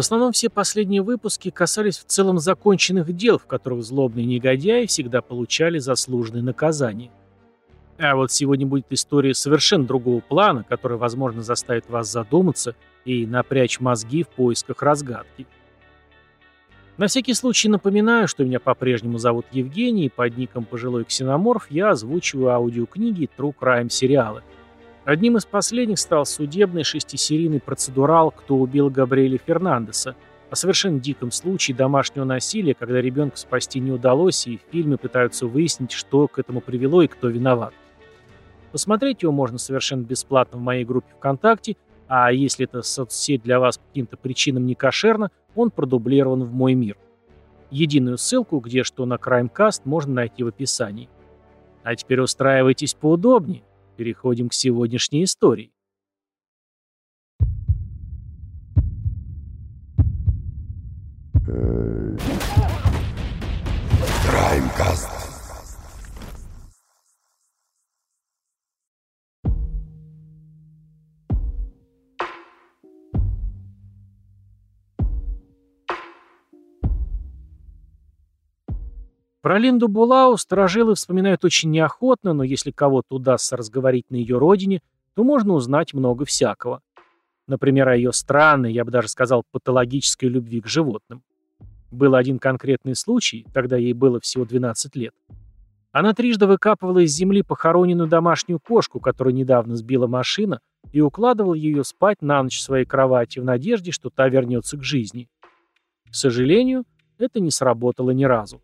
Основном все последние выпуски касались в целом законченных дел, в которых злобные негодяи всегда получали заслуженные наказания. А вот сегодня будет история совершенно другого плана, которая, возможно, заставит вас задуматься и напрячь мозги в поисках разгадки. На всякий случай напоминаю, что меня по-прежнему зовут Евгений, и под ником «Пожилой ксеноморф» я озвучиваю аудиокниги и True Crime сериалы. Одним из последних стал судебный шестисерийный процедурал «Кто убил Габриэля Фернандеса», о совершенно диком случае домашнего насилия, когда ребенка спасти не удалось, и в фильме пытаются выяснить, что к этому привело и кто виноват. Посмотреть его можно совершенно бесплатно в моей группе ВКонтакте, а если эта соцсеть для вас по каким-то причинам не кошерна, он продублирован в мой мир. Единую ссылку, где что на Crimecast, можно найти в описании. А теперь устраивайтесь поудобнее. Переходим к сегодняшней истории. Краймкаст. Про Линду Булау сторожилы вспоминают очень неохотно, но если кого-то удастся разговорить на ее родине, то можно узнать много всякого. Например, о ее странной, я бы даже сказал, патологической любви к животным. Был один конкретный случай, когда ей было всего 12 лет. Она трижды выкапывала из земли похороненную домашнюю кошку, которую недавно сбила машина, и укладывала ее спать на ночь в своей кровати в надежде, что та вернется к жизни. К сожалению, это не сработало ни разу.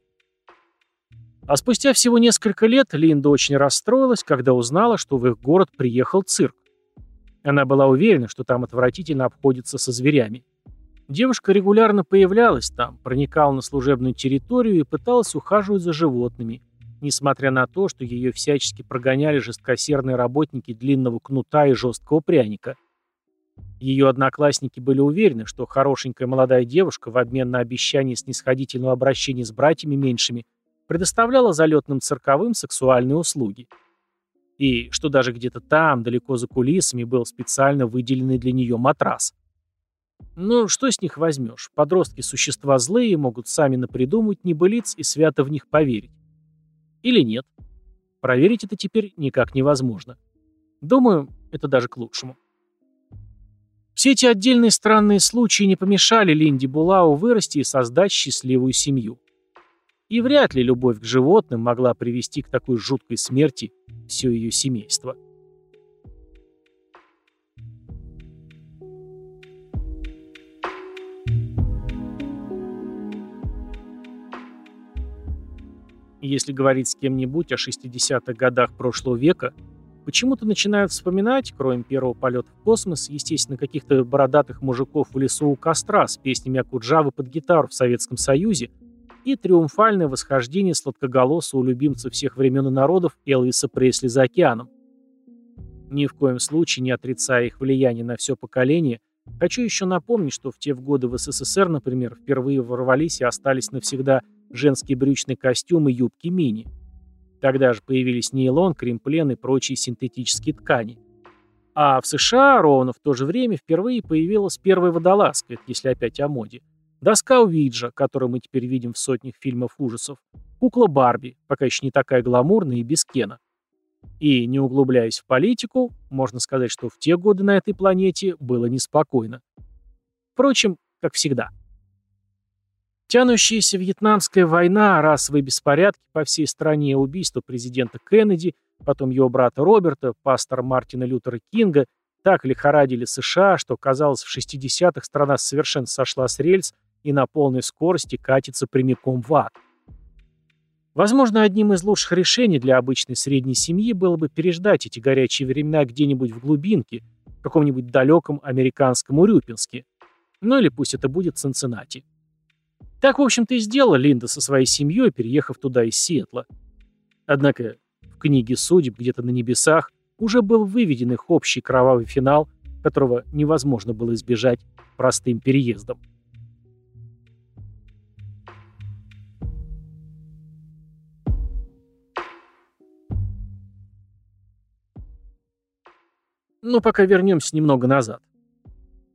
А спустя всего несколько лет Линда очень расстроилась, когда узнала, что в их город приехал цирк. Она была уверена, что там отвратительно обходится со зверями. Девушка регулярно появлялась там, проникала на служебную территорию и пыталась ухаживать за животными, несмотря на то, что ее всячески прогоняли жесткосердные работники длинного кнута и жесткого пряника. Ее одноклассники были уверены, что хорошенькая молодая девушка в обмен на обещание снисходительного обращения с братьями меньшими предоставляла залетным цирковым сексуальные услуги. И что даже где-то там, далеко за кулисами, был специально выделенный для нее матрас. Ну, что с них возьмешь? Подростки – существа злые, могут сами напридумывать небылиц и свято в них поверить. Или нет. Проверить это теперь никак невозможно. Думаю, это даже к лучшему. Все эти отдельные странные случаи не помешали Линде Булау вырасти и создать счастливую семью. И вряд ли любовь к животным могла привести к такой жуткой смерти все ее семейство. Если говорить с кем-нибудь о 60-х годах прошлого века, почему-то начинают вспоминать, кроме первого полета в космос, естественно, каких-то бородатых мужиков в лесу у костра с песнями Акуджавы под гитару в Советском Союзе и триумфальное восхождение сладкоголосого любимца всех времен и народов Элвиса Пресли за океаном. Ни в коем случае не отрицая их влияние на все поколение, хочу еще напомнить, что в те годы в СССР, например, впервые ворвались и остались навсегда женские брючные костюмы юбки мини. Тогда же появились нейлон, кремплен и прочие синтетические ткани. А в США ровно в то же время впервые появилась первая водолазка, если опять о моде – Доска Уиджа, которую мы теперь видим в сотнях фильмов ужасов. Кукла Барби, пока еще не такая гламурная и без Кена. И, не углубляясь в политику, можно сказать, что в те годы на этой планете было неспокойно. Впрочем, как всегда. Тянущаяся вьетнамская война, расовые беспорядки по всей стране, убийство президента Кеннеди, потом его брата Роберта, пастора Мартина Лютера Кинга, так лихорадили США, что, казалось, в 60-х страна совершенно сошла с рельс и на полной скорости катится прямиком в ад. Возможно, одним из лучших решений для обычной средней семьи было бы переждать эти горячие времена где-нибудь в глубинке, в каком-нибудь далеком американском Урюпинске. Ну или пусть это будет Цинциннати. Так, в общем-то, и сделала Линда со своей семьей, переехав туда из Сиэтла. Однако в книге судеб где-то на небесах уже был выведен их общий кровавый финал, которого невозможно было избежать простым переездом. Но пока вернемся немного назад.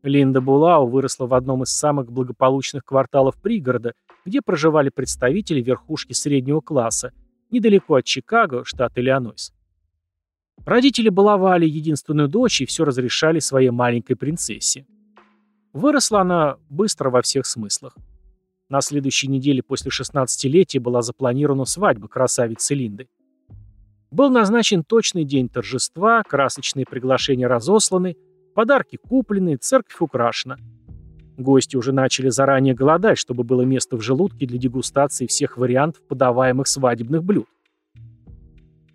Линда Булау выросла в одном из самых благополучных кварталов пригорода, где проживали представители верхушки среднего класса, недалеко от Чикаго, штат Иллинойс. Родители баловали единственную дочь и все разрешали своей маленькой принцессе. Выросла она быстро во всех смыслах. На следующей неделе после 16-летия была запланирована свадьба красавицы Линды. Был назначен точный день торжества, красочные приглашения разосланы, подарки куплены, церковь украшена. Гости уже начали заранее голодать, чтобы было место в желудке для дегустации всех вариантов подаваемых свадебных блюд.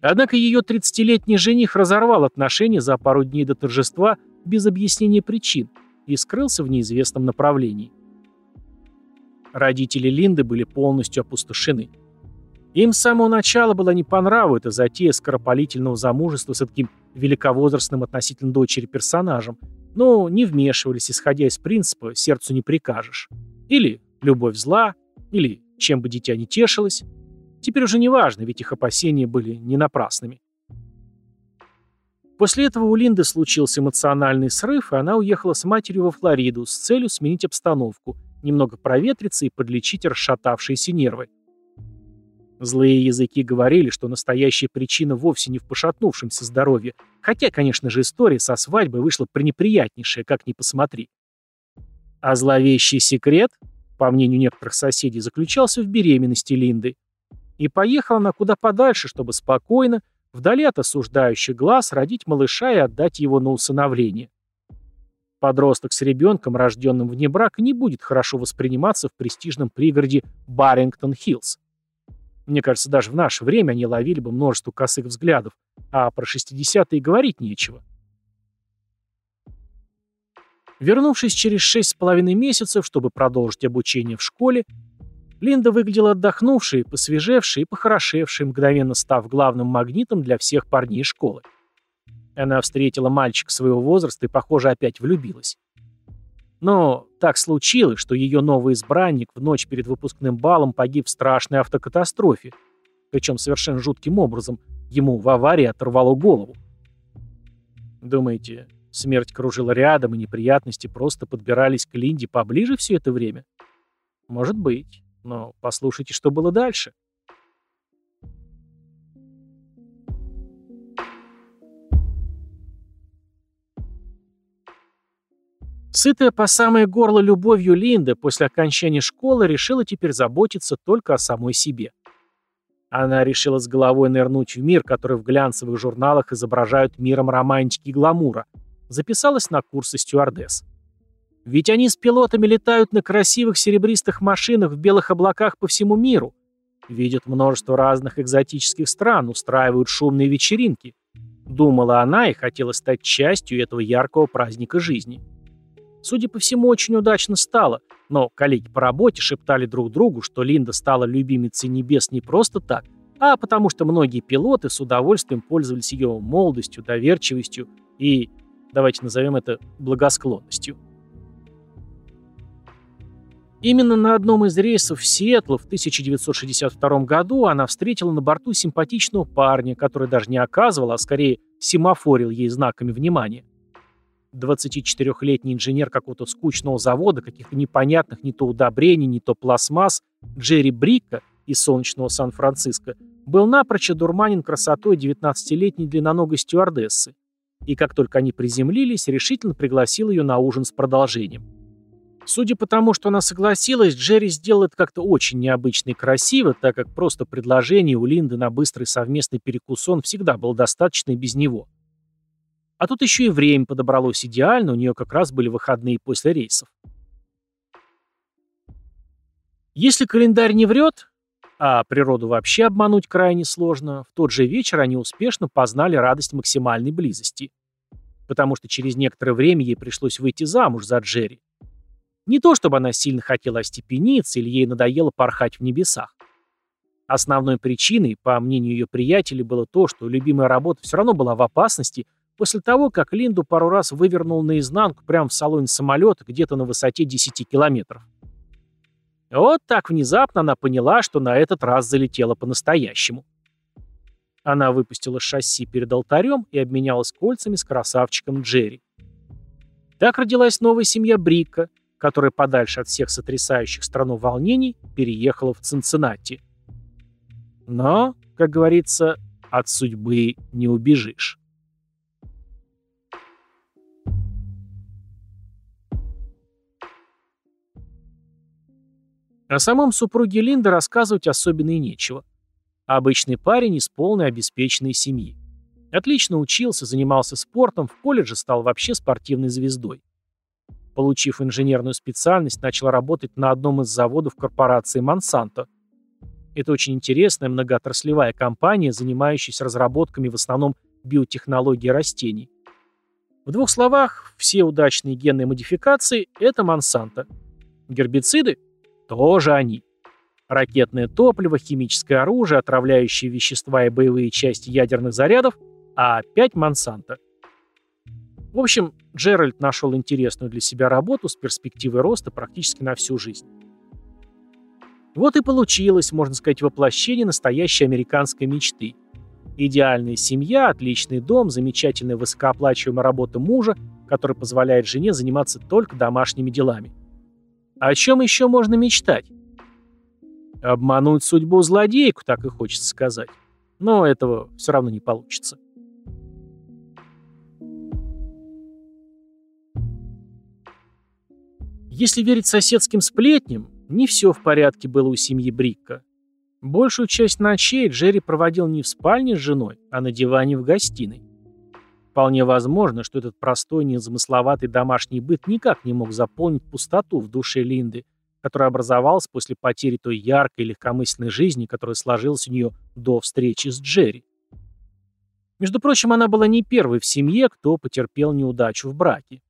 Однако ее 30-летний жених разорвал отношения за пару дней до торжества без объяснения причин и скрылся в неизвестном направлении. Родители Линды были полностью опустошены. Им с самого начала была не по нраву эта затея скоропалительного замужества с таким великовозрастным относительно дочери персонажем, но не вмешивались, исходя из принципа «сердцу не прикажешь». Или «любовь зла», или «чем бы дитя не тешилось». Теперь уже не важно, ведь их опасения были не напрасными. После этого у Линды случился эмоциональный срыв, и она уехала с матерью во Флориду с целью сменить обстановку, немного проветриться и подлечить расшатавшиеся нервы. Злые языки говорили, что настоящая причина вовсе не в пошатнувшемся здоровье, хотя, конечно же, история со свадьбой вышла пренеприятнейшая, как ни посмотри. А зловещий секрет, по мнению некоторых соседей, заключался в беременности Линды. И поехала она куда подальше, чтобы спокойно, вдали от осуждающих глаз, родить малыша и отдать его на усыновление. Подросток с ребенком, рожденным вне брака, не будет хорошо восприниматься в престижном пригороде Баррингтон-Хиллз. Мне кажется, даже в наше время они ловили бы множество косых взглядов, а про 60-е говорить нечего. Вернувшись через шесть с половиной месяцев, чтобы продолжить обучение в школе, Линда выглядела отдохнувшей, посвежевшей и похорошевшей, мгновенно став главным магнитом для всех парней школы. Она встретила мальчика своего возраста и, похоже, опять влюбилась. Но так случилось, что ее новый избранник в ночь перед выпускным балом погиб в страшной автокатастрофе, причем совершенно жутким образом. Ему в аварии оторвало голову. Думаете, смерть кружила рядом, и неприятности просто подбирались к Линде поближе все это время? Может быть, но послушайте, что было дальше. Сытая по самое горло любовью Линда после окончания школы решила теперь заботиться только о самой себе. Она решила с головой нырнуть в мир, который в глянцевых журналах изображают миром романтики и гламура. Записалась на курсы стюардесс. Ведь они с пилотами летают на красивых серебристых машинах в белых облаках по всему миру. Видят множество разных экзотических стран, устраивают шумные вечеринки. Думала она и хотела стать частью этого яркого праздника жизни. Судя по всему, очень удачно стало, но коллеги по работе шептали друг другу, что Линда стала любимицей небес не просто так, а потому что многие пилоты с удовольствием пользовались ее молодостью, доверчивостью и, давайте назовем это, благосклонностью. Именно на одном из рейсов в Сиэтл в 1962 году она встретила на борту симпатичного парня, который даже не оказывал, а скорее семафорил ей знаками внимания. 24-летний инженер какого-то скучного завода, каких-то непонятных не то удобрений, не то пластмасс, Джерри Брика из солнечного Сан-Франциско, был напрочь одурманен красотой 19-летней длинноногой стюардессы. И как только они приземлились, решительно пригласил ее на ужин с продолжением. Судя по тому, что она согласилась, Джерри сделал это как-то очень необычно и красиво, так как просто предложение у Линды на быстрый совместный перекус он всегда было достаточно и без него. А тут еще и время подобралось идеально, у нее как раз были выходные после рейсов. Если календарь не врет, а природу вообще обмануть крайне сложно, в тот же вечер они успешно познали радость максимальной близости. Потому что через некоторое время ей пришлось выйти замуж за Джерри. Не то чтобы она сильно хотела остепениться или ей надоело порхать в небесах. Основной причиной, по мнению ее приятелей, было то, что любимая работа все равно была в опасности После того, как Линду пару раз вывернул наизнанку прямо в салоне самолета где-то на высоте 10 километров. Вот так внезапно она поняла, что на этот раз залетела по-настоящему. Она выпустила шасси перед алтарем и обменялась кольцами с красавчиком Джерри. Так родилась новая семья Брика, которая подальше от всех сотрясающих страну волнений переехала в Цинциннати. Но, как говорится, от судьбы не убежишь. О самом супруге Линда рассказывать особенно и нечего. Обычный парень из полной обеспеченной семьи. Отлично учился, занимался спортом, в колледже стал вообще спортивной звездой. Получив инженерную специальность, начал работать на одном из заводов корпорации Monsanto. Это очень интересная многоотраслевая компания, занимающаяся разработками в основном биотехнологии растений. В двух словах, все удачные генные модификации – это Monsanto. Гербициды тоже они. Ракетное топливо, химическое оружие, отравляющие вещества и боевые части ядерных зарядов, а опять Монсанто. В общем, Джеральд нашел интересную для себя работу с перспективой роста практически на всю жизнь. Вот и получилось, можно сказать, воплощение настоящей американской мечты. Идеальная семья, отличный дом, замечательная высокооплачиваемая работа мужа, который позволяет жене заниматься только домашними делами. О чем еще можно мечтать? Обмануть судьбу злодейку, так и хочется сказать. Но этого все равно не получится. Если верить соседским сплетням, не все в порядке было у семьи Брикка. Большую часть ночей Джерри проводил не в спальне с женой, а на диване в гостиной. Вполне возможно, что этот простой, незамысловатый домашний быт никак не мог заполнить пустоту в душе Линды, которая образовалась после потери той яркой, легкомысленной жизни, которая сложилась у нее до встречи с Джерри. Между прочим, она была не первой в семье, кто потерпел неудачу в браке.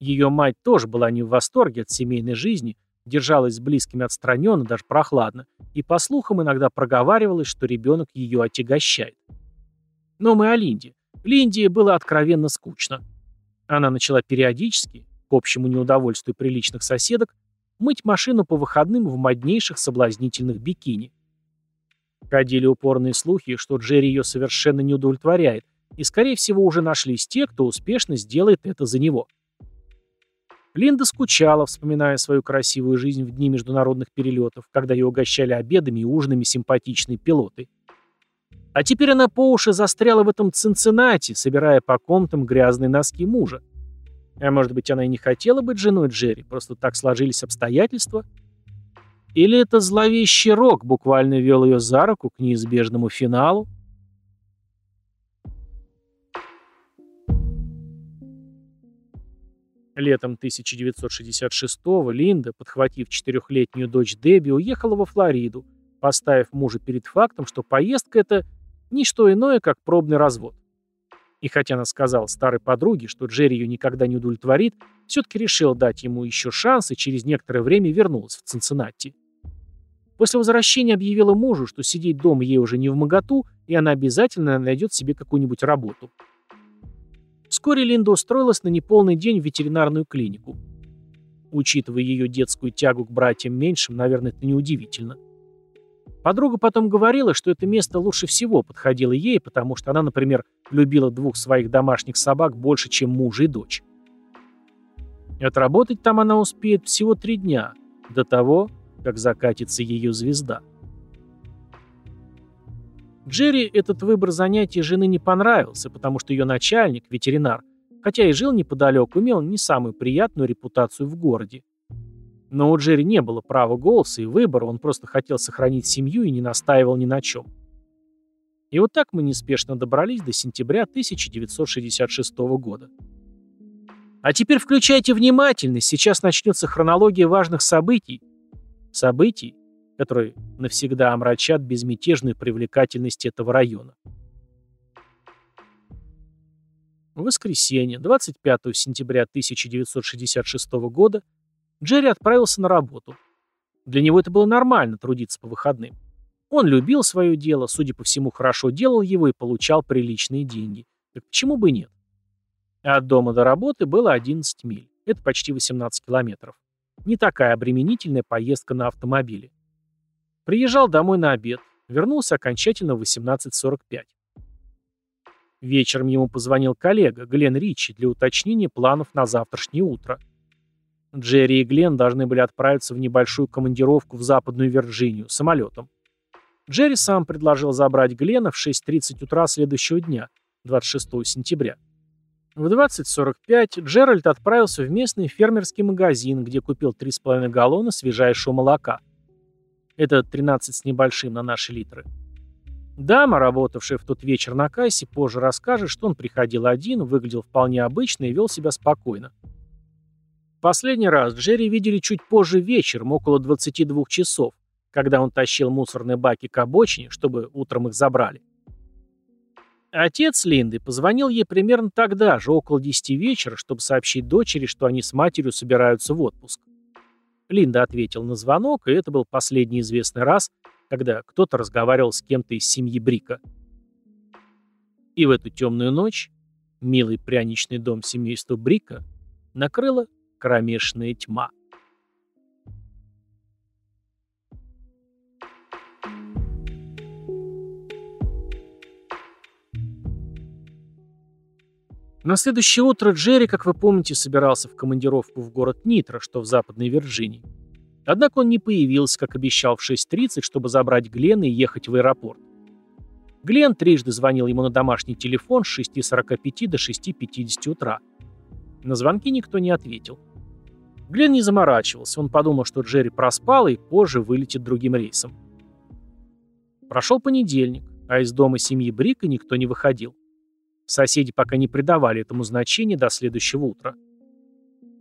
Ее мать тоже была не в восторге от семейной жизни, держалась с близкими отстраненно, даже прохладно, и, по слухам, иногда проговаривалась, что ребенок ее отягощает. Но мы о Линде. Линде было откровенно скучно. Она начала периодически, к общему неудовольствию приличных соседок, мыть машину по выходным в моднейших соблазнительных бикини. Ходили упорные слухи, что Джерри ее совершенно не удовлетворяет, и, скорее всего, уже нашлись те, кто успешно сделает это за него. Линда скучала, вспоминая свою красивую жизнь в дни международных перелетов, когда ее угощали обедами и ужинами симпатичные пилоты. А теперь она по уши застряла в этом Цинциннати, собирая по комнатам грязные носки мужа. А может быть, она и не хотела быть женой Джерри, просто так сложились обстоятельства? Или это зловещий рок буквально вел ее за руку к неизбежному финалу? Летом 1966-го Линда, подхватив четырехлетнюю дочь Дебби, уехала во Флориду, поставив мужа перед фактом, что поездка эта ни что иное, как пробный развод. И хотя она сказала старой подруге, что Джерри ее никогда не удовлетворит, все-таки решила дать ему еще шанс и через некоторое время вернулась в Цинциннати. После возвращения объявила мужу, что сидеть дома ей уже не в моготу, и она обязательно найдет себе какую-нибудь работу. Вскоре Линда устроилась на неполный день в ветеринарную клинику. Учитывая ее детскую тягу к братьям меньшим, наверное, это неудивительно. Подруга потом говорила, что это место лучше всего подходило ей, потому что она, например, любила двух своих домашних собак больше, чем мужа и дочь. Отработать там она успеет всего три дня, до того, как закатится ее звезда. Джерри этот выбор занятий жены не понравился, потому что ее начальник, ветеринар, хотя и жил неподалеку, имел не самую приятную репутацию в городе. Но у Джерри не было права голоса и выбора, он просто хотел сохранить семью и не настаивал ни на чем. И вот так мы неспешно добрались до сентября 1966 года. А теперь включайте внимательность, сейчас начнется хронология важных событий. Событий, которые навсегда омрачат безмятежную привлекательность этого района. воскресенье, 25 сентября 1966 года, Джерри отправился на работу. Для него это было нормально трудиться по выходным. Он любил свое дело, судя по всему, хорошо делал его и получал приличные деньги. Так почему бы нет? От дома до работы было 11 миль. Это почти 18 километров. Не такая обременительная поездка на автомобиле. Приезжал домой на обед. Вернулся окончательно в 18.45. Вечером ему позвонил коллега, Глен Ричи, для уточнения планов на завтрашнее утро. Джерри и Глен должны были отправиться в небольшую командировку в Западную Вирджинию самолетом. Джерри сам предложил забрать Глена в 6.30 утра следующего дня, 26 сентября. В 20.45 Джеральд отправился в местный фермерский магазин, где купил 3,5 галлона свежайшего молока. Это 13 с небольшим на наши литры. Дама, работавшая в тот вечер на кассе, позже расскажет, что он приходил один, выглядел вполне обычно и вел себя спокойно. Последний раз Джерри видели чуть позже вечером, около 22 часов, когда он тащил мусорные баки к обочине, чтобы утром их забрали. Отец Линды позвонил ей примерно тогда же, около 10 вечера, чтобы сообщить дочери, что они с матерью собираются в отпуск. Линда ответил на звонок, и это был последний известный раз, когда кто-то разговаривал с кем-то из семьи Брика. И в эту темную ночь милый пряничный дом семейства Брика накрыла кромешная тьма. На следующее утро Джерри, как вы помните, собирался в командировку в город Нитро, что в Западной Вирджинии. Однако он не появился, как обещал, в 6.30, чтобы забрать Глена и ехать в аэропорт. Глен трижды звонил ему на домашний телефон с 6.45 до 6.50 утра. На звонки никто не ответил. Глен не заморачивался, он подумал, что Джерри проспал и позже вылетит другим рейсом. Прошел понедельник, а из дома семьи Брика никто не выходил. Соседи пока не придавали этому значения до следующего утра.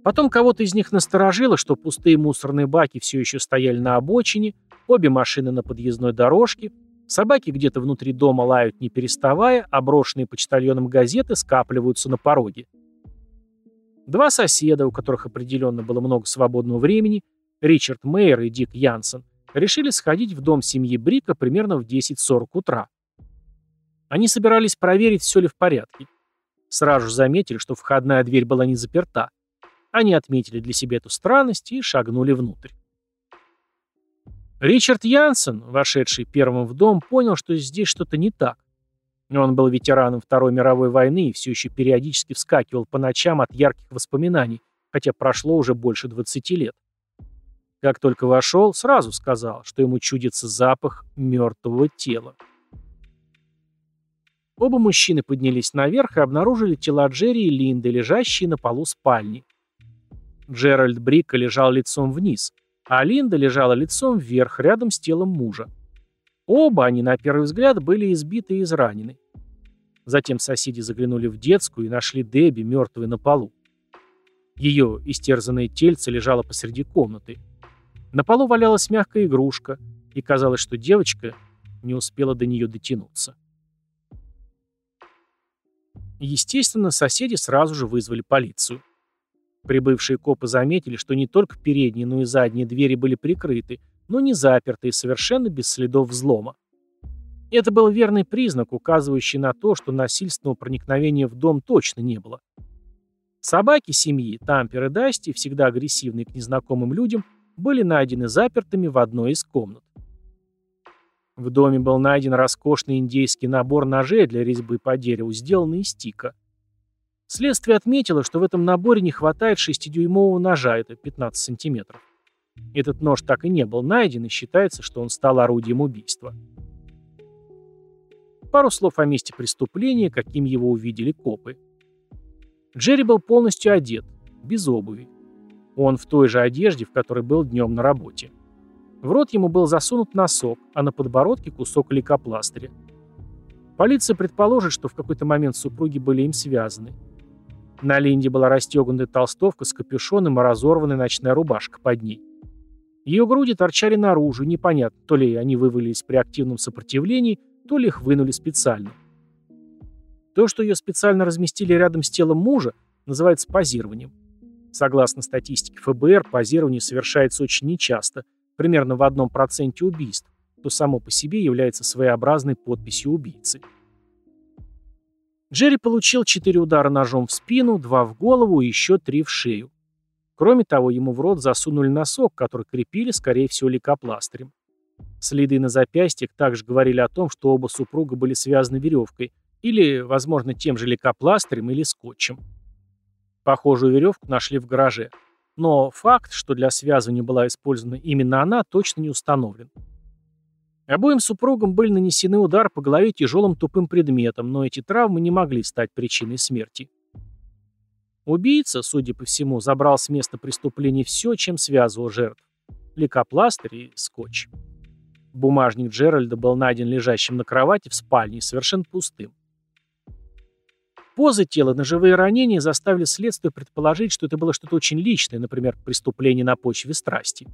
Потом кого-то из них насторожило, что пустые мусорные баки все еще стояли на обочине, обе машины на подъездной дорожке, собаки где-то внутри дома лают не переставая, а брошенные почтальоном газеты скапливаются на пороге. Два соседа, у которых определенно было много свободного времени, Ричард Мейер и Дик Янсен, решили сходить в дом семьи Брика примерно в 10.40 утра. Они собирались проверить, все ли в порядке. Сразу же заметили, что входная дверь была не заперта. Они отметили для себя эту странность и шагнули внутрь. Ричард Янсен, вошедший первым в дом, понял, что здесь что-то не так. Он был ветераном Второй мировой войны и все еще периодически вскакивал по ночам от ярких воспоминаний, хотя прошло уже больше 20 лет. Как только вошел, сразу сказал, что ему чудится запах мертвого тела. Оба мужчины поднялись наверх и обнаружили тела Джерри и Линды, лежащие на полу спальни. Джеральд Брика лежал лицом вниз, а Линда лежала лицом вверх, рядом с телом мужа. Оба они, на первый взгляд, были избиты и изранены. Затем соседи заглянули в детскую и нашли Дебби мертвой на полу. Ее истерзанное тельце лежало посреди комнаты. На полу валялась мягкая игрушка, и казалось, что девочка не успела до нее дотянуться. Естественно, соседи сразу же вызвали полицию. Прибывшие копы заметили, что не только передние, но и задние двери были прикрыты, но не заперты и совершенно без следов взлома. Это был верный признак, указывающий на то, что насильственного проникновения в дом точно не было. Собаки семьи, Тампер и Дасти, всегда агрессивные к незнакомым людям, были найдены запертыми в одной из комнат. В доме был найден роскошный индейский набор ножей для резьбы по дереву, сделанный из тика. Следствие отметило, что в этом наборе не хватает 6-дюймового ножа, это 15 сантиметров. Этот нож так и не был найден, и считается, что он стал орудием убийства. Пару слов о месте преступления, каким его увидели копы. Джерри был полностью одет, без обуви. Он в той же одежде, в которой был днем на работе. В рот ему был засунут носок, а на подбородке кусок лейкопластыря. Полиция предположит, что в какой-то момент супруги были им связаны. На Линде была расстегнутая толстовка с капюшоном и разорванная ночная рубашка под ней. Ее груди торчали наружу, непонятно, то ли они вывалились при активном сопротивлении, то ли их вынули специально. То, что ее специально разместили рядом с телом мужа, называется позированием. Согласно статистике ФБР, позирование совершается очень нечасто, примерно в одном проценте убийств, то само по себе является своеобразной подписью убийцы. Джерри получил четыре удара ножом в спину, два в голову и еще три в шею. Кроме того, ему в рот засунули носок, который крепили, скорее всего, лейкопластырем. Следы на запястьях также говорили о том, что оба супруга были связаны веревкой, Или, возможно, тем же лейкопластырем или скотчем. Похожую веревку нашли в гараже. Но факт, что для связывания была использована именно она, точно не установлен. Обоим супругам были нанесены удар по голове тяжелым тупым предметом, но эти травмы не могли стать причиной смерти. Убийца, судя по всему, забрал с места преступления все, чем связывал жертв. Лейкопластырь и скотч. Бумажник Джеральда был найден лежащим на кровати в спальне, совершенно пустым. Позы тела, ножевые ранения заставили следствие предположить, что это было что-то очень личное, например, преступление на почве страсти.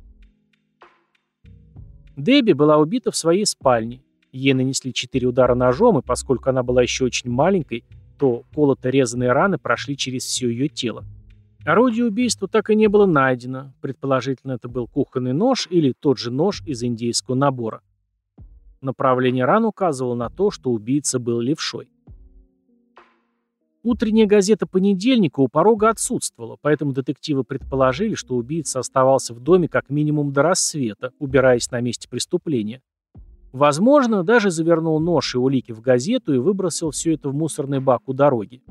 Дебби была убита в своей спальне. Ей нанесли четыре удара ножом, и поскольку она была еще очень маленькой, то колото-резанные раны прошли через все ее тело. Орудие убийства так и не было найдено. Предположительно, это был кухонный нож или тот же нож из индейского набора. Направление ран указывало на то, что убийца был левшой. Утренняя газета понедельника у порога отсутствовала, поэтому детективы предположили, что убийца оставался в доме как минимум до рассвета, убираясь на месте преступления. Возможно, даже завернул нож и улики в газету и выбросил все это в мусорный бак у дороги.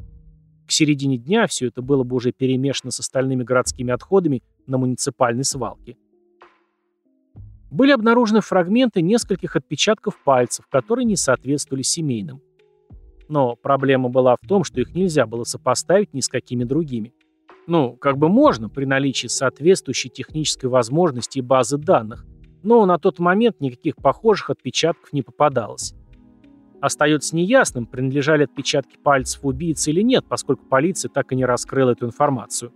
К середине дня все это было бы уже перемешано с остальными городскими отходами на муниципальной свалке. Были обнаружены фрагменты нескольких отпечатков пальцев, которые не соответствовали семейным. Но проблема была в том, что их нельзя было сопоставить ни с какими другими. Ну, как бы можно при наличии соответствующей технической возможности и базы данных, но на тот момент никаких похожих отпечатков не попадалось. Остается неясным, принадлежали отпечатки пальцев убийцы или нет, поскольку полиция так и не раскрыла эту информацию.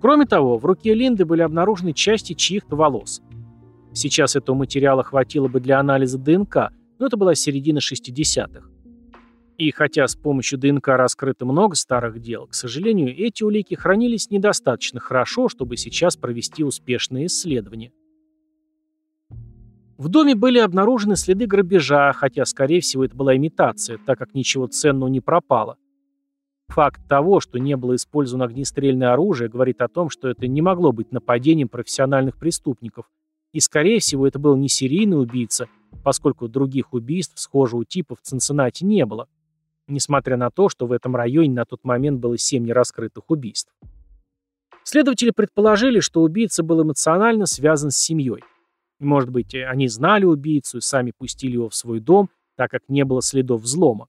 Кроме того, в руке Линды были обнаружены части чьих-то волос. Сейчас этого материала хватило бы для анализа ДНК, но это была середина 60-х. И хотя с помощью ДНК раскрыто много старых дел, к сожалению, эти улики хранились недостаточно хорошо, чтобы сейчас провести успешные исследования. В доме были обнаружены следы грабежа, хотя, скорее всего, это была имитация, так как ничего ценного не пропало. Факт того, что не было использовано огнестрельное оружие, говорит о том, что это не могло быть нападением профессиональных преступников. И, скорее всего, это был не серийный убийца, поскольку других убийств схожего типа в Цинциннати не было несмотря на то, что в этом районе на тот момент было семь нераскрытых убийств. Следователи предположили, что убийца был эмоционально связан с семьей. Может быть, они знали убийцу и сами пустили его в свой дом, так как не было следов взлома.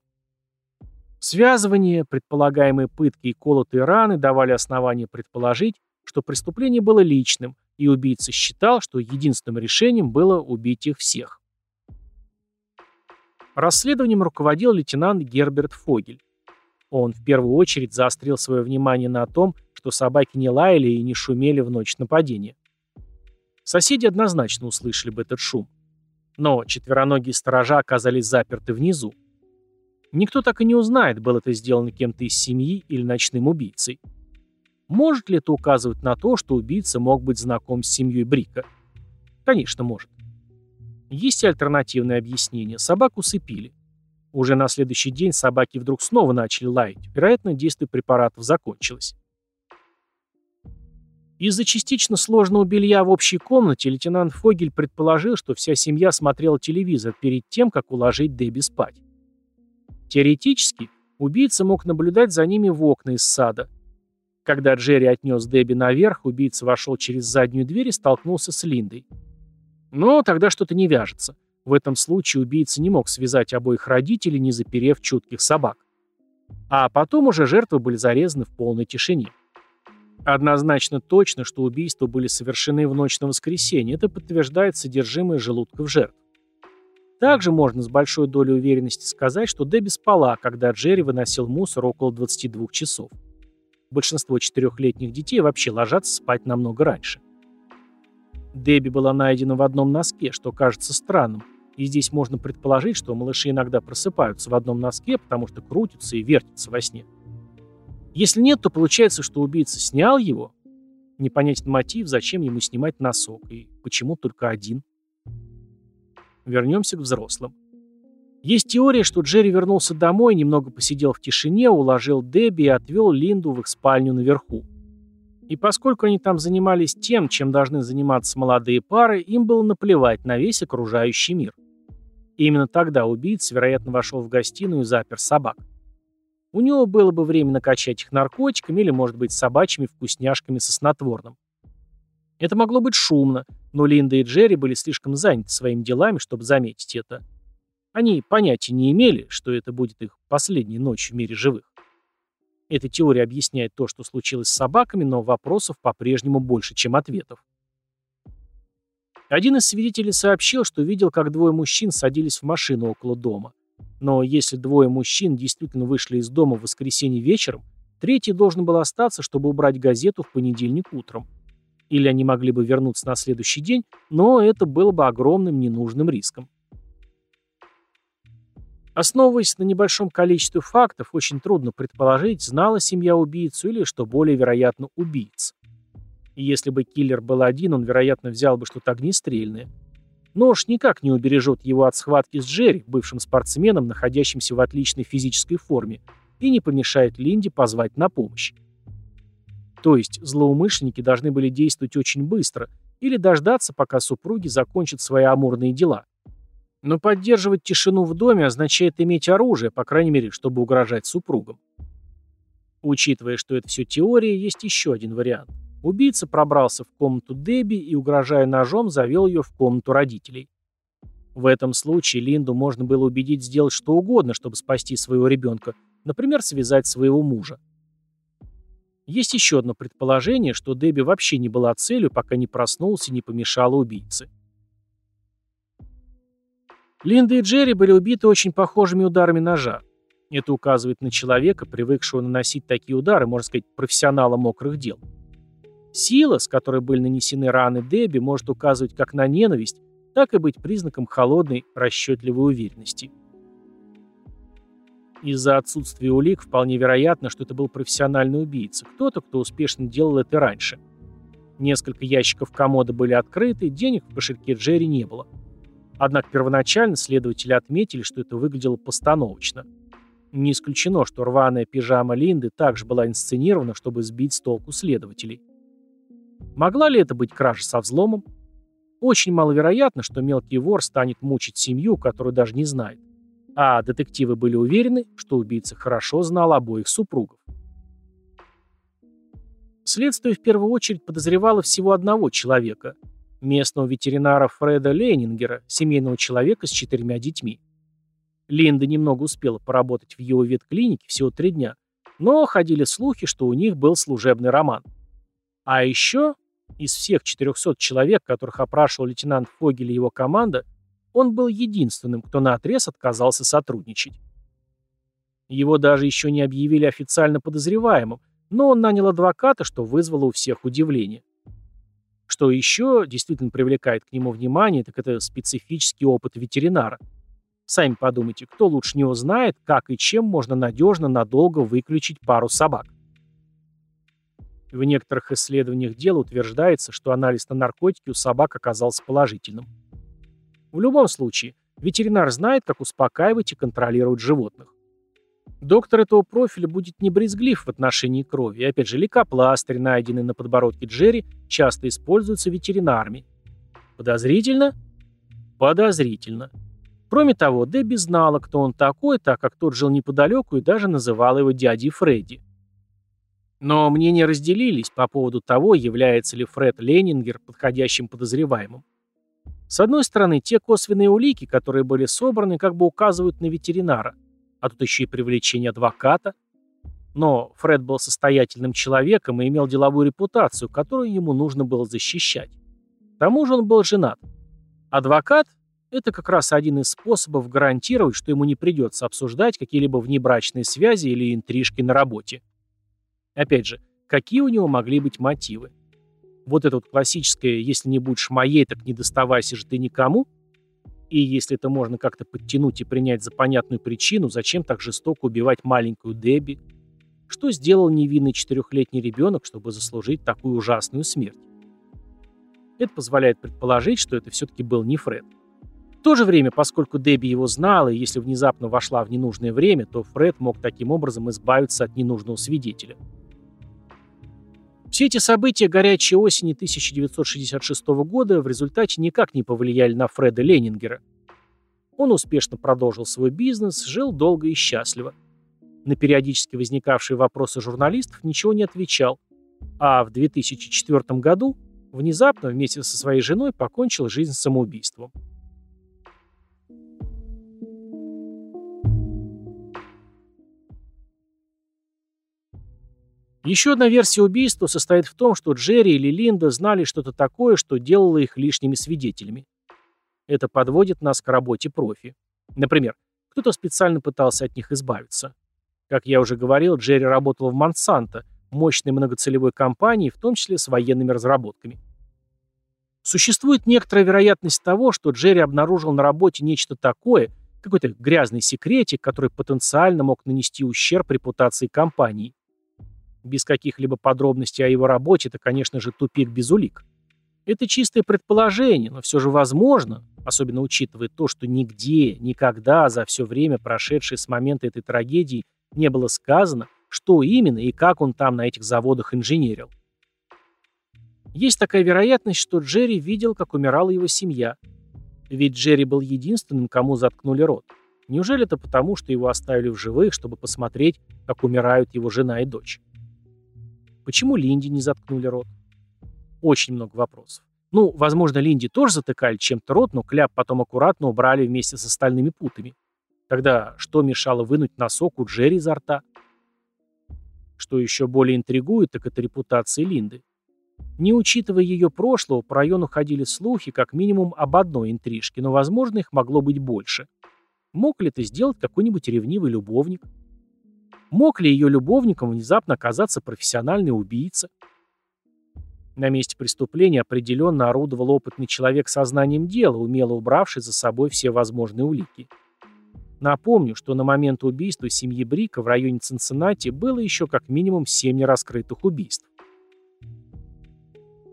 Связывание, предполагаемые пытки и колотые раны давали основания предположить, что преступление было личным, и убийца считал, что единственным решением было убить их всех. Расследованием руководил лейтенант Герберт Фогель. Он в первую очередь заострил свое внимание на том, что собаки не лаяли и не шумели в ночь нападения. Соседи однозначно услышали бы этот шум. Но четвероногие сторожа оказались заперты внизу. Никто так и не узнает, было это сделано кем-то из семьи или ночным убийцей. Может ли это указывать на то, что убийца мог быть знаком с семьей Брика? Конечно, может. Есть и альтернативное объяснение. Собаку усыпили. Уже на следующий день собаки вдруг снова начали лаять. Вероятно, действие препаратов закончилось. Из-за частично сложного белья в общей комнате лейтенант Фогель предположил, что вся семья смотрела телевизор перед тем, как уложить Дебби спать. Теоретически, убийца мог наблюдать за ними в окна из сада. Когда Джерри отнес Дебби наверх, убийца вошел через заднюю дверь и столкнулся с Линдой. Но тогда что-то не вяжется. В этом случае убийца не мог связать обоих родителей, не заперев чутких собак. А потом уже жертвы были зарезаны в полной тишине. Однозначно точно, что убийства были совершены в ночь на воскресенье, это подтверждает содержимое желудков жертв. Также можно с большой долей уверенности сказать, что Дебби спала, когда Джерри выносил мусор около 22 часов. Большинство четырехлетних детей вообще ложатся спать намного раньше. Дебби была найдена в одном носке, что кажется странным, и здесь можно предположить, что малыши иногда просыпаются в одном носке, потому что крутятся и вертятся во сне. Если нет, то получается, что убийца снял его. Непонятен мотив, зачем ему снимать носок, и почему только один. Вернемся к взрослым. Есть теория, что Джерри вернулся домой, немного посидел в тишине, уложил Дебби и отвел Линду в их спальню наверху. И поскольку они там занимались тем, чем должны заниматься молодые пары, им было наплевать на весь окружающий мир. И именно тогда убийца, вероятно, вошел в гостиную и запер собак. У него было бы время накачать их наркотиками или, может быть, собачьими вкусняшками со снотворным. Это могло быть шумно, но Линда и Джерри были слишком заняты своими делами, чтобы заметить это. Они понятия не имели, что это будет их последней ночью в мире живых. Эта теория объясняет то, что случилось с собаками, но вопросов по-прежнему больше, чем ответов. Один из свидетелей сообщил, что видел, как двое мужчин садились в машину около дома. Но если двое мужчин действительно вышли из дома в воскресенье вечером, третий должен был остаться, чтобы убрать газету в понедельник утром. Или они могли бы вернуться на следующий день, но это было бы огромным ненужным риском. Основываясь на небольшом количестве фактов, очень трудно предположить, знала семья убийцу или, что более вероятно, убийц. И если бы киллер был один, он, вероятно, взял бы что-то огнестрельное. Нож никак не убережет его от схватки с Джерри, бывшим спортсменом, находящимся в отличной физической форме, и не помешает Линде позвать на помощь. То есть злоумышленники должны были действовать очень быстро или дождаться, пока супруги закончат свои амурные дела. Но поддерживать тишину в доме означает иметь оружие, по крайней мере, чтобы угрожать супругам. Учитывая, что это все теория, есть еще один вариант. Убийца пробрался в комнату Дебби и, угрожая ножом, завел ее в комнату родителей. В этом случае Линду можно было убедить сделать что угодно, чтобы спасти своего ребенка, например, связать своего мужа. Есть еще одно предположение, что Дебби вообще не была целью, пока не проснулся и не помешала убийце. Линда и Джерри были убиты очень похожими ударами ножа. Это указывает на человека, привыкшего наносить такие удары, можно сказать, профессионала мокрых дел. Сила, с которой были нанесены раны Дебби, может указывать как на ненависть, так и быть признаком холодной, расчетливой уверенности. Из-за отсутствия улик вполне вероятно, что это был профессиональный убийца, кто-то, кто успешно делал это раньше. Несколько ящиков комода были открыты, денег в кошельке Джерри не было. Однако первоначально следователи отметили, что это выглядело постановочно. Не исключено, что рваная пижама Линды также была инсценирована, чтобы сбить с толку следователей. Могла ли это быть кража со взломом? Очень маловероятно, что мелкий вор станет мучить семью, которую даже не знает а детективы были уверены, что убийца хорошо знал обоих супругов. Следствие в первую очередь подозревало всего одного человека – местного ветеринара Фреда Ленингера, семейного человека с четырьмя детьми. Линда немного успела поработать в его ветклинике всего три дня, но ходили слухи, что у них был служебный роман. А еще из всех 400 человек, которых опрашивал лейтенант Фогель и его команда, он был единственным, кто наотрез отказался сотрудничать. Его даже еще не объявили официально подозреваемым, но он нанял адвоката, что вызвало у всех удивление. Что еще действительно привлекает к нему внимание, так это специфический опыт ветеринара. Сами подумайте, кто лучше него знает, как и чем можно надежно надолго выключить пару собак. В некоторых исследованиях дела утверждается, что анализ на наркотики у собак оказался положительным. В любом случае, ветеринар знает, как успокаивать и контролировать животных. Доктор этого профиля будет не брезглив в отношении крови. И опять же, лейкопластырь, найденный на подбородке Джерри, часто используется ветеринарами. Подозрительно? Подозрительно. Кроме того, Дебби знала, кто он такой, так как тот жил неподалеку и даже называла его дядей Фредди. Но мнения разделились по поводу того, является ли Фред Ленингер подходящим подозреваемым. С одной стороны, те косвенные улики, которые были собраны, как бы указывают на ветеринара, а тут еще и привлечение адвоката. Но Фред был состоятельным человеком и имел деловую репутацию, которую ему нужно было защищать. К тому же он был женат. Адвокат – это как раз один из способов гарантировать, что ему не придется обсуждать какие-либо внебрачные связи или интрижки на работе. Опять же, какие у него могли быть мотивы? Вот это вот классическое «если не будешь моей, так не доставайся же ты никому», и если это можно как-то подтянуть и принять за понятную причину, зачем так жестоко убивать маленькую Дебби? Что сделал невинный четырехлетний ребенок, чтобы заслужить такую ужасную смерть? Это позволяет предположить, что это все-таки был не Фред. В то же время, поскольку Дебби его знала, и если внезапно вошла в ненужное время, то Фред мог таким образом избавиться от ненужного свидетеля. Все эти события горячей осени 1966 года в результате никак не повлияли на Фреда Ленингера. Он успешно продолжил свой бизнес, жил долго и счастливо. На периодически возникавшие вопросы журналистов ничего не отвечал, а в 2004 году внезапно вместе со своей женой покончил жизнь самоубийством. Еще одна версия убийства состоит в том, что Джерри или Линда знали что-то такое, что делало их лишними свидетелями. Это подводит нас к работе профи. Например, кто-то специально пытался от них избавиться. Как я уже говорил, Джерри работал в Монсанто, мощной многоцелевой компании, в том числе с военными разработками. Существует некоторая вероятность того, что Джерри обнаружил на работе нечто такое, какой-то грязный секретик, который потенциально мог нанести ущерб репутации компании. Без каких-либо подробностей о его работе это, конечно же, тупик без улик. Это чистое предположение, но все же возможно, особенно учитывая то, что нигде, никогда за все время, прошедшее с момента этой трагедии, не было сказано, что именно и как он там на этих заводах инженерил. Есть такая вероятность, что Джерри видел, как умирала его семья. Ведь Джерри был единственным, кому заткнули рот. Неужели это потому, что его оставили в живых, чтобы посмотреть, как умирают его жена и дочь? Почему Линди не заткнули рот? Очень много вопросов. Ну, возможно, Линди тоже затыкали чем-то рот, но кляп потом аккуратно убрали вместе с остальными путами. Тогда что мешало вынуть носок у Джерри изо рта? Что еще более интригует, так это репутация Линды. Не учитывая ее прошлого, по району ходили слухи как минимум об одной интрижке, но, возможно, их могло быть больше. Мог ли это сделать какой-нибудь ревнивый любовник? Мог ли ее любовником внезапно оказаться профессиональный убийца? На месте преступления определенно орудовал опытный человек со знанием дела, умело убравший за собой все возможные улики. Напомню, что на момент убийства семьи Брика в районе Цинциннати было еще как минимум семь нераскрытых убийств.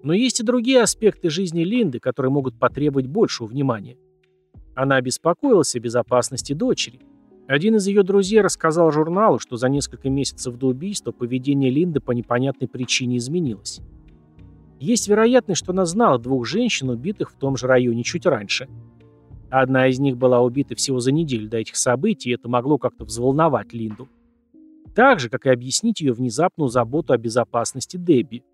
Но есть и другие аспекты жизни Линды, которые могут потребовать большего внимания. Она беспокоилась о безопасности дочери. Один из ее друзей рассказал журналу, что за несколько месяцев до убийства поведение Линды по непонятной причине изменилось. Есть вероятность, что она знала двух женщин, убитых в том же районе чуть раньше. Одна из них была убита всего за неделю до этих событий, и это могло как-то взволновать Линду. Так же, как и объяснить ее внезапную заботу о безопасности Дебби.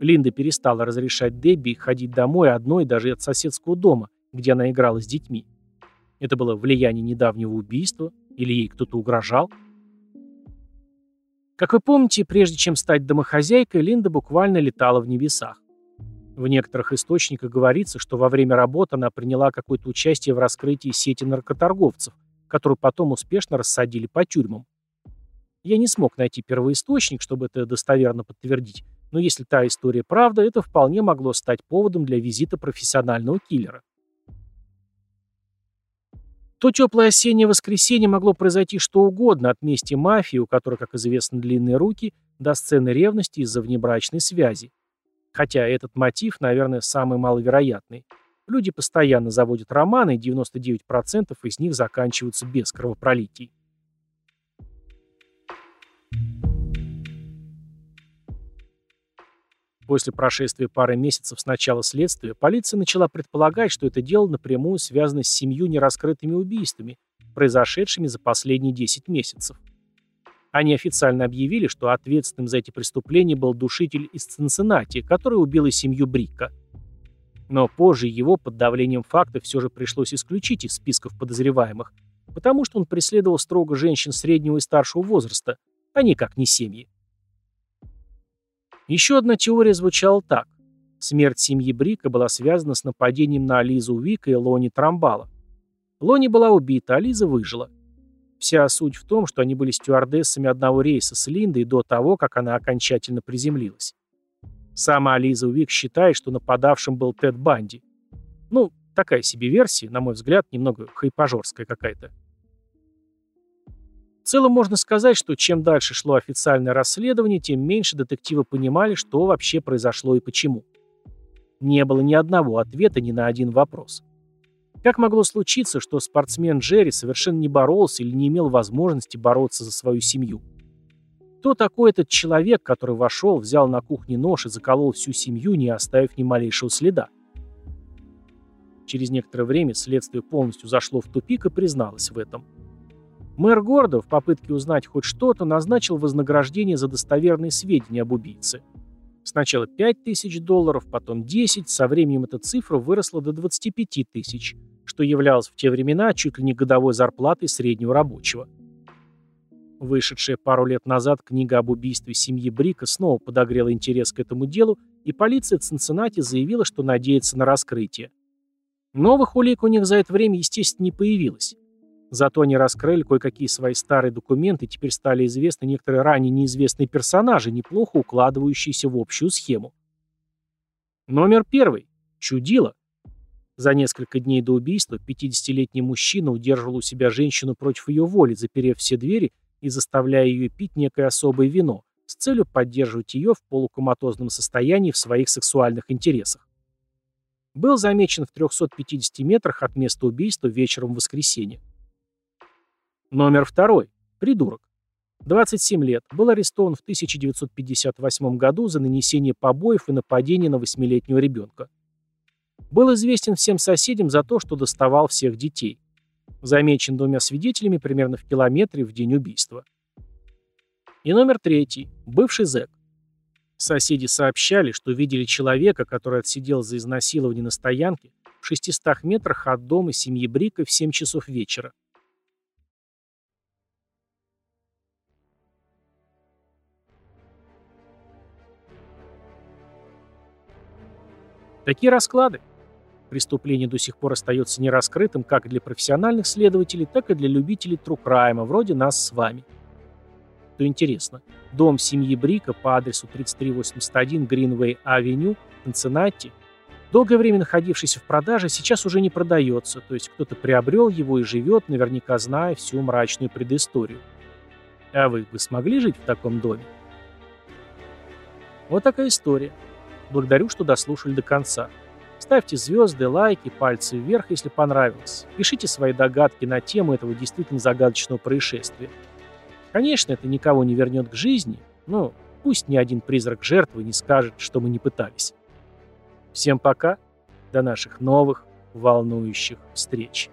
Линда перестала разрешать Дебби ходить домой одной даже от соседского дома, где она играла с детьми. Это было влияние недавнего убийства, или ей кто-то угрожал? Как вы помните, прежде чем стать домохозяйкой, Линда буквально летала в небесах. В некоторых источниках говорится, что во время работы она приняла какое-то участие в раскрытии сети наркоторговцев, которую потом успешно рассадили по тюрьмам. Я не смог найти первоисточник, чтобы это достоверно подтвердить, но если та история правда, это вполне могло стать поводом для визита профессионального киллера. То теплое осеннее воскресенье могло произойти что угодно, от мести мафии, у которой, как известно, длинные руки, до сцены ревности из-за внебрачной связи. Хотя этот мотив, наверное, самый маловероятный. Люди постоянно заводят романы, и 99% из них заканчиваются без кровопролитий. После прошествия пары месяцев с начала следствия, полиция начала предполагать, что это дело напрямую связано с семью нераскрытыми убийствами, произошедшими за последние 10 месяцев. Они официально объявили, что ответственным за эти преступления был душитель из Цинциннати, который убил и семью Брикка. Но позже его под давлением факта все же пришлось исключить из списков подозреваемых, потому что он преследовал строго женщин среднего и старшего возраста, а никак не семьи. Еще одна теория звучала так. Смерть семьи Брика была связана с нападением на Лизу Вика и Лони Трамбала. Лони была убита, а Лиза выжила. Вся суть в том, что они были стюардессами одного рейса с Линдой до того, как она окончательно приземлилась. Сама Лиза Уик считает, что нападавшим был Тед Банди. Ну, такая себе версия, на мой взгляд, немного хайпажорская какая-то. В целом можно сказать, что чем дальше шло официальное расследование, тем меньше детективы понимали, что вообще произошло и почему. Не было ни одного ответа ни на один вопрос. Как могло случиться, что спортсмен Джерри совершенно не боролся или не имел возможности бороться за свою семью? Кто такой этот человек, который вошел, взял на кухне нож и заколол всю семью, не оставив ни малейшего следа? Через некоторое время следствие полностью зашло в тупик и призналось в этом. Мэр города в попытке узнать хоть что-то назначил вознаграждение за достоверные сведения об убийце. Сначала 5 тысяч долларов, потом 10, со временем эта цифра выросла до 25 тысяч, что являлось в те времена чуть ли не годовой зарплатой среднего рабочего. Вышедшая пару лет назад книга об убийстве семьи Брика снова подогрела интерес к этому делу, и полиция Цинциннати заявила, что надеется на раскрытие. Новых улик у них за это время, естественно, не появилось. Зато они раскрыли кое-какие свои старые документы, и теперь стали известны некоторые ранее неизвестные персонажи, неплохо укладывающиеся в общую схему. Номер первый. Чудило. За несколько дней до убийства 50-летний мужчина удерживал у себя женщину против ее воли, заперев все двери и заставляя ее пить некое особое вино, с целью поддерживать ее в полукоматозном состоянии в своих сексуальных интересах. Был замечен в 350 метрах от места убийства вечером в воскресенье. Номер второй. Придурок. 27 лет. Был арестован в 1958 году за нанесение побоев и нападение на восьмилетнего ребенка. Был известен всем соседям за то, что доставал всех детей. Замечен двумя свидетелями примерно в километре в день убийства. И номер третий. Бывший зэк. Соседи сообщали, что видели человека, который отсидел за изнасилование на стоянке в 600 метрах от дома семьи Брика в 7 часов вечера. Такие расклады. Преступление до сих пор остается нераскрытым как для профессиональных следователей, так и для любителей трукрайма, вроде нас с вами. Что интересно, дом семьи Брика по адресу 3381 Гринвей-авеню, Цинциннати, долгое время находившийся в продаже, сейчас уже не продается, то есть кто-то приобрел его и живет, наверняка зная всю мрачную предысторию. А вы бы смогли жить в таком доме? Вот такая история. Благодарю, что дослушали до конца. Ставьте звезды, лайки, пальцы вверх, если понравилось. Пишите свои догадки на тему этого действительно загадочного происшествия. Конечно, это никого не вернет к жизни, но пусть ни один призрак жертвы не скажет, что мы не пытались. Всем пока, до наших новых волнующих встреч.